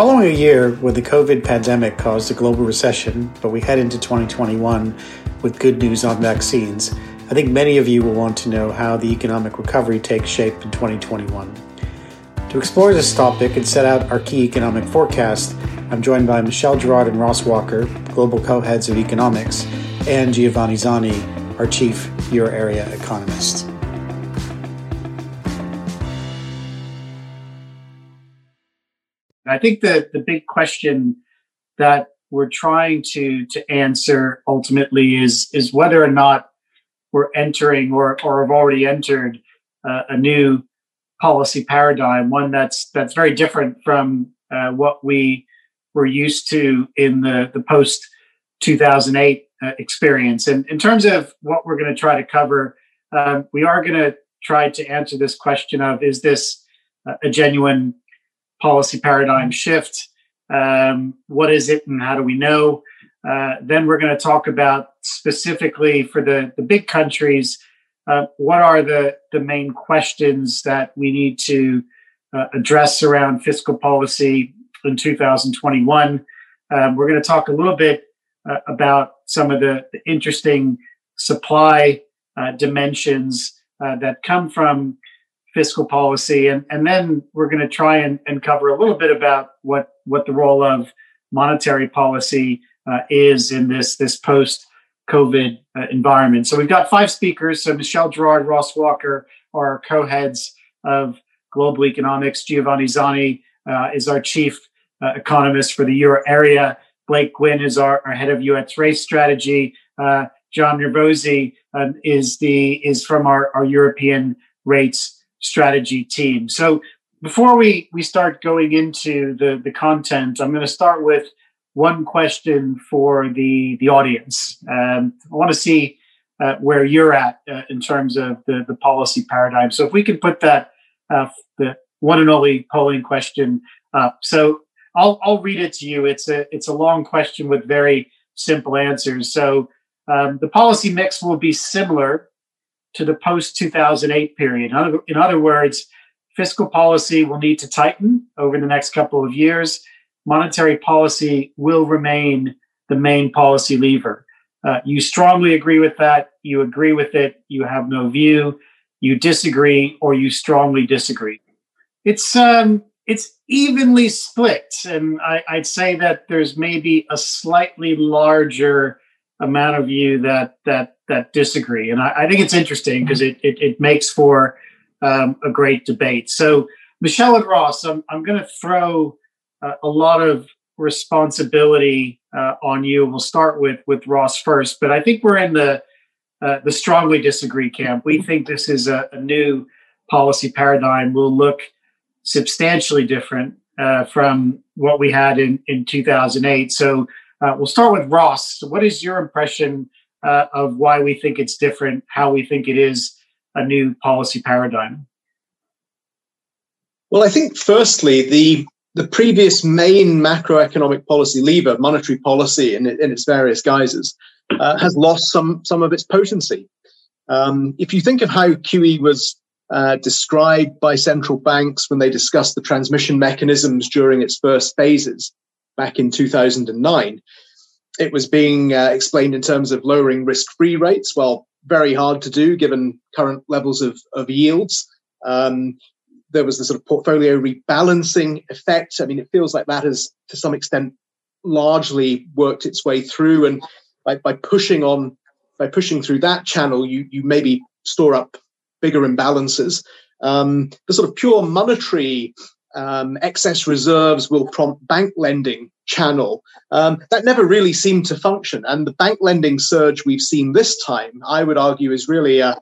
Following a year where the COVID pandemic caused a global recession, but we head into 2021 with good news on vaccines, I think many of you will want to know how the economic recovery takes shape in 2021. To explore this topic and set out our key economic forecast, I'm joined by Michelle Girard and Ross Walker, global co heads of economics, and Giovanni Zanni, our chief Euro area economist. I think that the big question that we're trying to to answer ultimately is is whether or not we're entering or or have already entered uh, a new policy paradigm, one that's that's very different from uh, what we were used to in the the post 2008 uh, experience. And in terms of what we're going to try to cover, uh, we are going to try to answer this question of is this a genuine policy paradigm shift. Um, what is it and how do we know? Uh, then we're going to talk about specifically for the, the big countries, uh, what are the, the main questions that we need to uh, address around fiscal policy in 2021. Um, we're going to talk a little bit uh, about some of the, the interesting supply uh, dimensions uh, that come from fiscal policy. And, and then we're going to try and, and cover a little bit about what, what the role of monetary policy uh, is in this, this post COVID uh, environment. So we've got five speakers. So Michelle Girard, Ross Walker are co heads of global economics. Giovanni Zanni uh, is our chief uh, economist for the euro area. Blake Gwinn is our, our head of US rates strategy. Uh, Jan Nevruzi um, is the is from our, our European rates strategy team. So before we we start going into the the content, I'm going to start with one question for the the audience. Um, I want to see uh, where you're at uh, in terms of the the policy paradigm. So if we can put that uh, the one and only polling question up. So I'll I'll read it to you. It's a it's a long question with very simple answers. So um, the policy mix will be similar to the post 2008 period. In other, in other words, fiscal policy will need to tighten over the next couple of years. Monetary policy will remain the main policy lever. Uh, you strongly agree with that. You agree with it. You have no view. You disagree, or you strongly disagree. It's um, it's evenly split, and I, I'd say that there's maybe a slightly larger amount of you that that that disagree, and I, I think it's interesting because it, it, it makes for um, a great debate. So, Michelle and Ross, I'm I'm going to throw uh, a lot of responsibility uh, on you. We'll start with with Ross first, but I think we're in the uh, the strongly disagree camp. We think this is a, a new policy paradigm. Will look substantially different uh, from what we had in in 2008. So. Uh, we'll start with Ross. What is your impression uh, of why we think it's different, how we think it is a new policy paradigm? Well, I think firstly, the the previous main macroeconomic policy lever, monetary policy in, in its various guises, uh, has lost some some of its potency. Um, if you think of how QE was uh, described by central banks when they discussed the transmission mechanisms during its first phases back in 2009, it was being uh, explained in terms of lowering risk-free rates. Well, very hard to do given current levels of, of yields. Um, there was the sort of portfolio rebalancing effect. I mean, it feels like that has, to some extent, largely worked its way through. And by, by pushing on, by pushing through that channel, you you maybe store up bigger imbalances. Um, the sort of pure monetary um, excess reserves will prompt bank lending channel. Um, that never really seemed to function. And the bank lending surge we've seen this time, I would argue, is really a,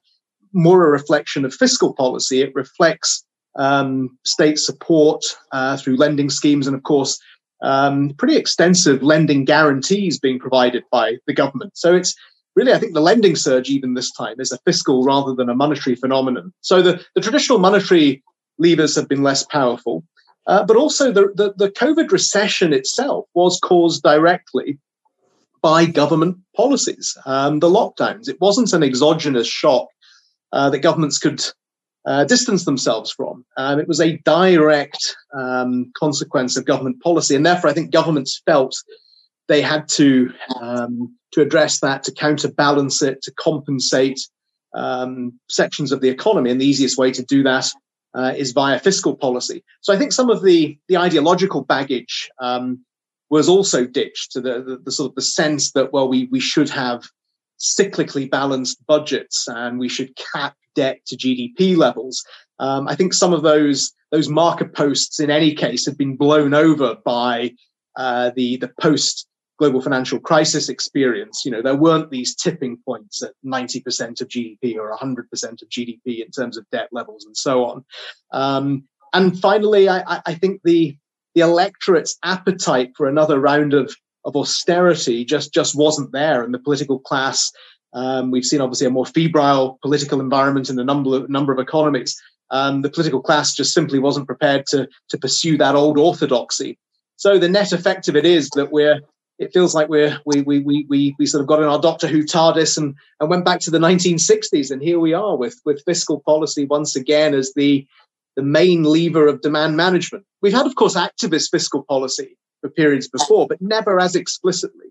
more a reflection of fiscal policy. It reflects um, state support uh, through lending schemes and, of course, um, pretty extensive lending guarantees being provided by the government. So it's really, I think, the lending surge, even this time, is a fiscal rather than a monetary phenomenon. So the, the traditional monetary levers have been less powerful. Uh, but also, the, the, the COVID recession itself was caused directly by government policies, um, the lockdowns. It wasn't an exogenous shock uh, that governments could uh, distanced themselves from. Um, it was a direct um, consequence of government policy, and therefore I think governments felt they had to um, to address that, to counterbalance it, to compensate um, sections of the economy, and the easiest way to do that uh, is via fiscal policy. So I think some of the the ideological baggage um, was also ditched to the, the, the sort of the sense that well we we should have cyclically balanced budgets and we should cap debt to GDP levels. Um, I think some of those those marker posts, in any case, have been blown over by uh, the the post global financial crisis experience. You know, there weren't these tipping points at 90% of GDP or 100% of GDP in terms of debt levels and so on. Um, and finally, I, I think the the electorate's appetite for another round of of austerity just just wasn't there, and the political class. Um, we've seen obviously a more febrile political environment in a number of number of economies. Um, the political class just simply wasn't prepared to to pursue that old orthodoxy. So the net effect of it is that we're it feels like we're we we we we, we sort of got in our Doctor Who TARDIS and and went back to the 1960s, and here we are with with fiscal policy once again as the the main lever of demand management. We've had, of course, activist fiscal policy for periods before, but never as explicitly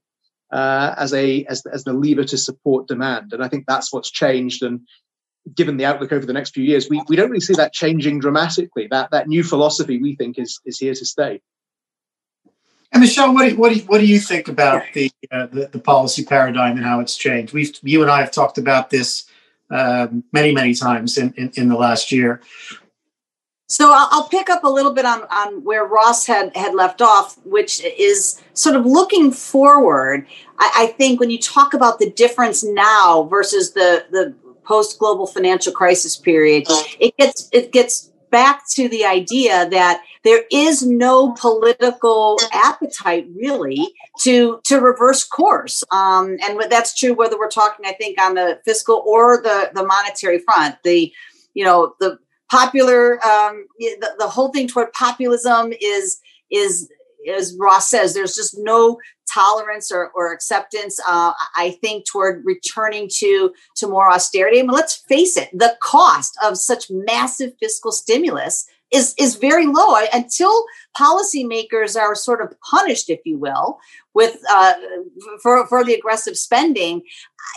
uh, as a as, as the lever to support demand. And I think that's what's changed. And given the outlook over the next few years, we, we don't really see that changing dramatically. That that new philosophy we think is is here to stay. And Michelle, what do, what do, what do you think about the, uh, the, the policy paradigm and how it's changed? We've you and I have talked about this um, many many times in, in, in the last year. So I'll, I'll, pick up a little bit on, on where Ross had, had left off, which is sort of looking forward. I, I think when you talk about the difference now versus the, the post global financial crisis period, it gets it gets back to the idea that there is no political appetite really to to reverse course. Um, and that's true whether we're talking i think on the fiscal or the the monetary front. The you know the popular um, the, the whole thing toward populism is is as ross says there's just no tolerance or, or acceptance uh, i think toward returning to to more austerity. I mean, let's face it the cost of such massive fiscal stimulus is is very low until policymakers are sort of punished, if you will, with uh, for for the aggressive spending.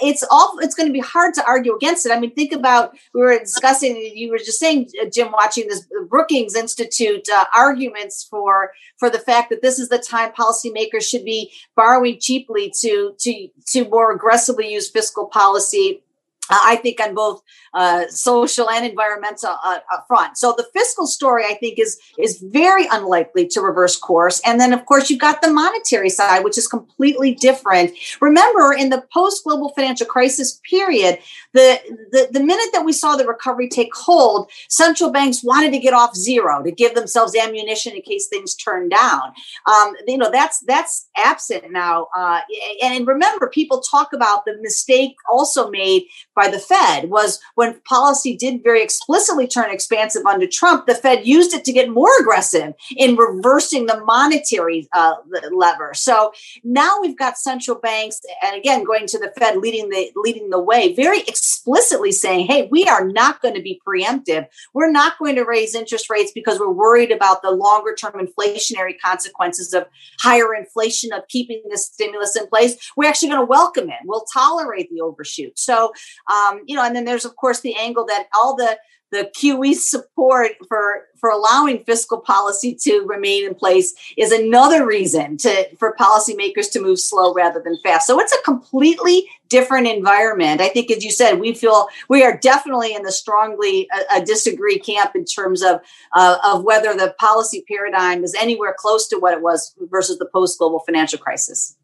It's all it's going to be hard to argue against it. I mean, think about we were discussing. You were just saying, uh, Jim, watching this Brookings Institute uh, arguments for for the fact that this is the time policymakers should be borrowing cheaply to to to more aggressively use fiscal policy I think on both uh, social and environmental uh, uh, front. So the fiscal story, I think, is is very unlikely to reverse course. And then, of course, you've got the monetary side, which is completely different. Remember, in the post global financial crisis period, the, the the minute that we saw the recovery take hold, central banks wanted to get off zero to give themselves ammunition in case things turn down. Um, you know, that's that's absent now. Uh, and remember, people talk about the mistake also made by the Fed was when policy did very explicitly turn expansive under Trump, the Fed used it to get more aggressive in reversing the monetary uh, lever. So now we've got central banks, and again, going to the Fed leading the leading the way, very explicitly saying, "Hey, we are not going to be preemptive. We're not going to raise interest rates because we're worried about the longer term inflationary consequences of higher inflation of keeping this stimulus in place. We're actually going to welcome it. We'll tolerate the overshoot." So um, you know, and then there's of course the angle that all the the QE support for for allowing fiscal policy to remain in place is another reason to for policymakers to move slow rather than fast. So it's a completely different environment. I think, as you said, we feel we are definitely in the strongly uh, disagree camp in terms of uh, of whether the policy paradigm is anywhere close to what it was versus the post global financial crisis.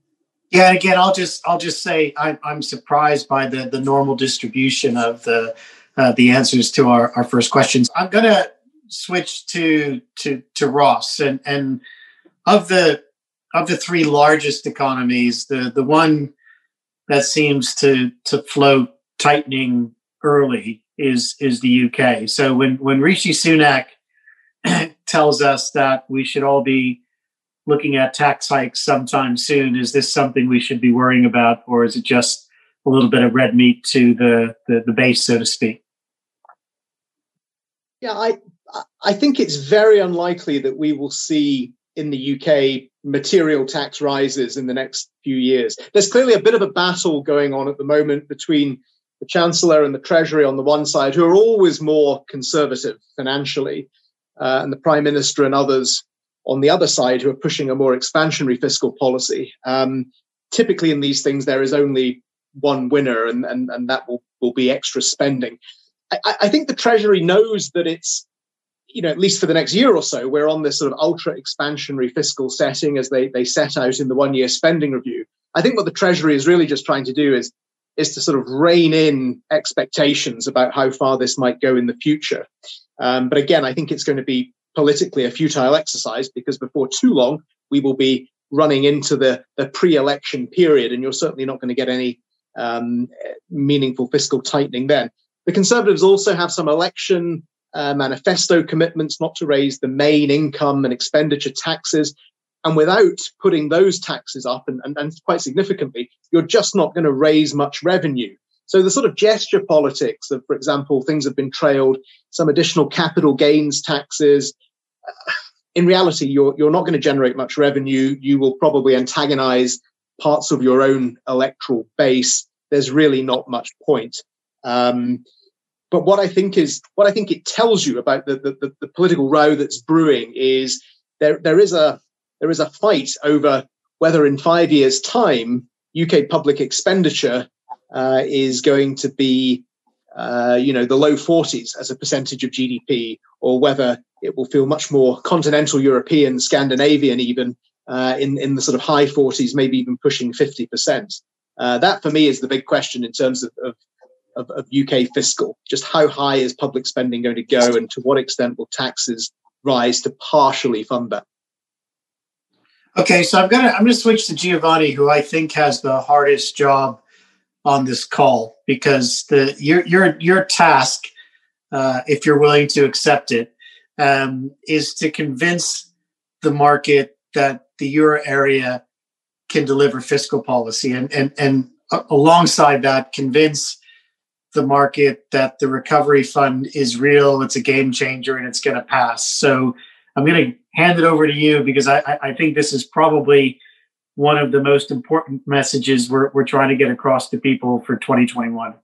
Yeah, again, I'll just I'll just say I, I'm surprised by the the normal distribution of the uh, the answers to our, our first questions. I'm gonna switch to to to Ross and and of the of the three largest economies, the the one that seems to to float tightening early is is the UK. So when when Rishi Sunak tells us that we should all be looking at tax hikes sometime soon. Is this something we should be worrying about, or is it just a little bit of red meat to the, the, the base, so to speak? Yeah, I I think it's very unlikely that we will see in the UK material tax rises in the next few years. There's clearly a bit of a battle going on at the moment between the Chancellor and the Treasury on the one side, who are always more conservative financially, uh, and the Prime Minister and others on the other side who are pushing a more expansionary fiscal policy. Um, typically, in these things, there is only one winner, and, and, and that will, will be extra spending. I, I think the Treasury knows that it's you know, at least for the next year or so, we're on this sort of ultra expansionary fiscal setting as they, they set out in the one year spending review. I think what the Treasury is really just trying to do is, is to sort of rein in expectations about how far this might go in the future. Um, but again, I think it's going to be politically a futile exercise because before too long, we will be running into the, the pre election period, and you're certainly not going to get any um, meaningful fiscal tightening then. The Conservatives also have some election uh, manifesto commitments not to raise the main income and expenditure taxes. And without putting those taxes up, and, and, and quite significantly, you're just not going to raise much revenue. So the sort of gesture politics of, for example, things have been trailed, some additional capital gains taxes. In reality, you're you're not going to generate much revenue. You will probably antagonize parts of your own electoral base. There's really not much point. Um, but what I think is what I think it tells you about the, the, the, political row that's brewing is there there is a there is a fight over whether in five years' time UK public expenditure uh, is going to be uh, you know the low 40s as a percentage of GDP, or whether it will feel much more continental European, Scandinavian, even uh, in in the sort of high 40s, maybe even pushing 50 percent. Uh, that for me is the big question in terms of, of of, of UK fiscal? Just how high is public spending going to go, and to what extent will taxes rise to partially fund that? Okay, so I'm gonna I'm gonna switch to Giovanni, who I think has the hardest job on this call because the your your your task, uh, if you're willing to accept it, um, is to convince the market that the euro area can deliver fiscal policy, and and and alongside that, convince the market that the recovery fund is real, it's a game changer, and it's going to pass. So I'm going to hand it over to you because I, I think this is probably one of the most important messages we're, we're trying to get across to people for 2021.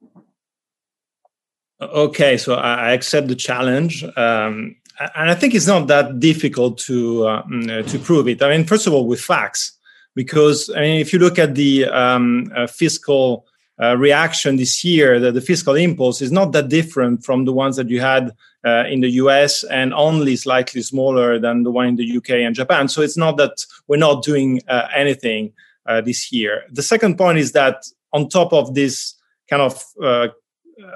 Okay, so I accept the challenge. Um, and I think it's not that difficult to uh, to prove it. I mean, first of all, with facts, because I mean, if you look at the um, uh, fiscal uh, reaction this year, the, the, fiscal impulse is not that different from the ones that you had uh, in the US and only slightly smaller than the one in the UK and Japan. So it's not that we're not doing uh, anything uh, this year. The second point is that on top of this kind of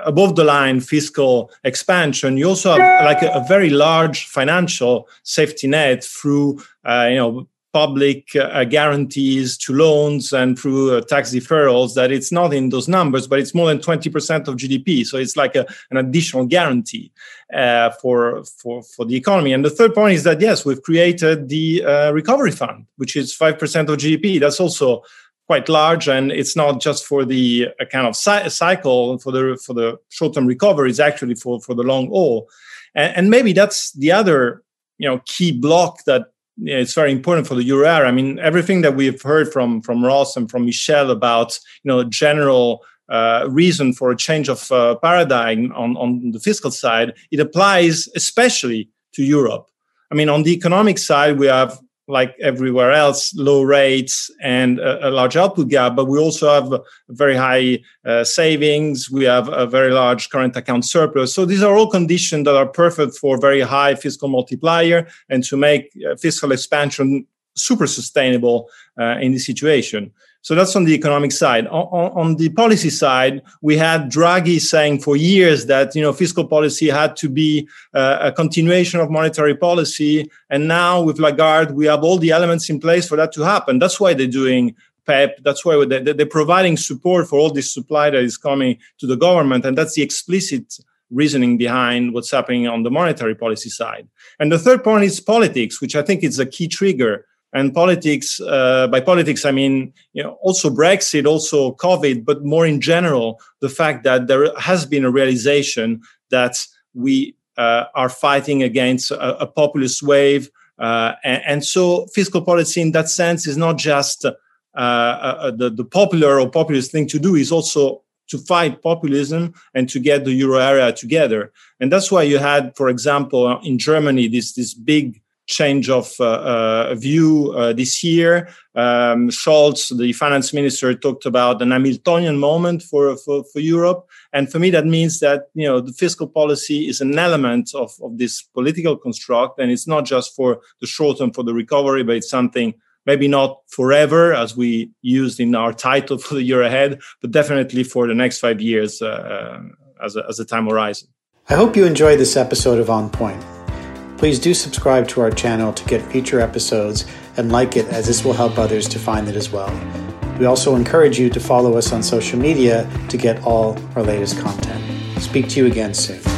above the line fiscal expansion, you also have like a, a very large financial safety net through, uh, you know, public uh, guarantees to loans and through uh, tax deferrals that it's not in those numbers, but it's more than 20% of GDP. So it's like a, an additional guarantee uh, for, for, for the economy. And the third point is that, yes, we've created the uh, recovery fund, which is 5% of GDP. That's also quite large and it's not just for the uh, kind of cycle for the for the short-term recovery it's actually for for the long haul and, and maybe that's the other you know key block that it's very important for the euro area. I mean, everything that we've heard from from Ross and from michelle about you know general uh, reason for a change of uh, paradigm on on the fiscal side, it applies especially to Europe. I mean, on the economic side, we have like everywhere else, low rates and a, a, large output gap, but we also have very high uh, savings. We have a very large current account surplus. So these are all conditions that are perfect for very high fiscal multiplier and to make uh, fiscal expansion super sustainable uh, in this situation. So that's on the economic side. On, on, the policy side, we had Draghi saying for years that you know fiscal policy had to be uh, a continuation of monetary policy, and now with Lagarde, we have all the elements in place for that to happen. That's why they're doing PEP. That's why they're providing support for all this supply that is coming to the government, and that's the explicit reasoning behind what's happening on the monetary policy side. And the third point is politics, which I think is a key trigger and politics uh, by politics i mean you know also brexit also covid but more in general the fact that there has been a realization that we uh, are fighting against a, a populist wave. Uh, and, and, so fiscal policy in that sense is not just uh, uh, the, the popular or populist thing to do, is also to fight populism and to get the euro area together. And that's why you had, for example, in Germany, this, this big change of uh, uh, view uh, this year. Um, Scholz, the finance minister, talked about an Hamiltonian moment for, for, for Europe. And for me, that means that you know the fiscal policy is an element of, of this political construct, and it's not just for the short term for the recovery, but it's something maybe not forever, as we used in our title for the year ahead, but definitely for the next five years uh, as, a, as a time horizon. I hope you enjoyed this episode of On Point. Please do subscribe to our channel to get future episodes and like it, as this will help others to find it as well. We also encourage you to follow us on social media to get all our latest content. Speak to you again soon.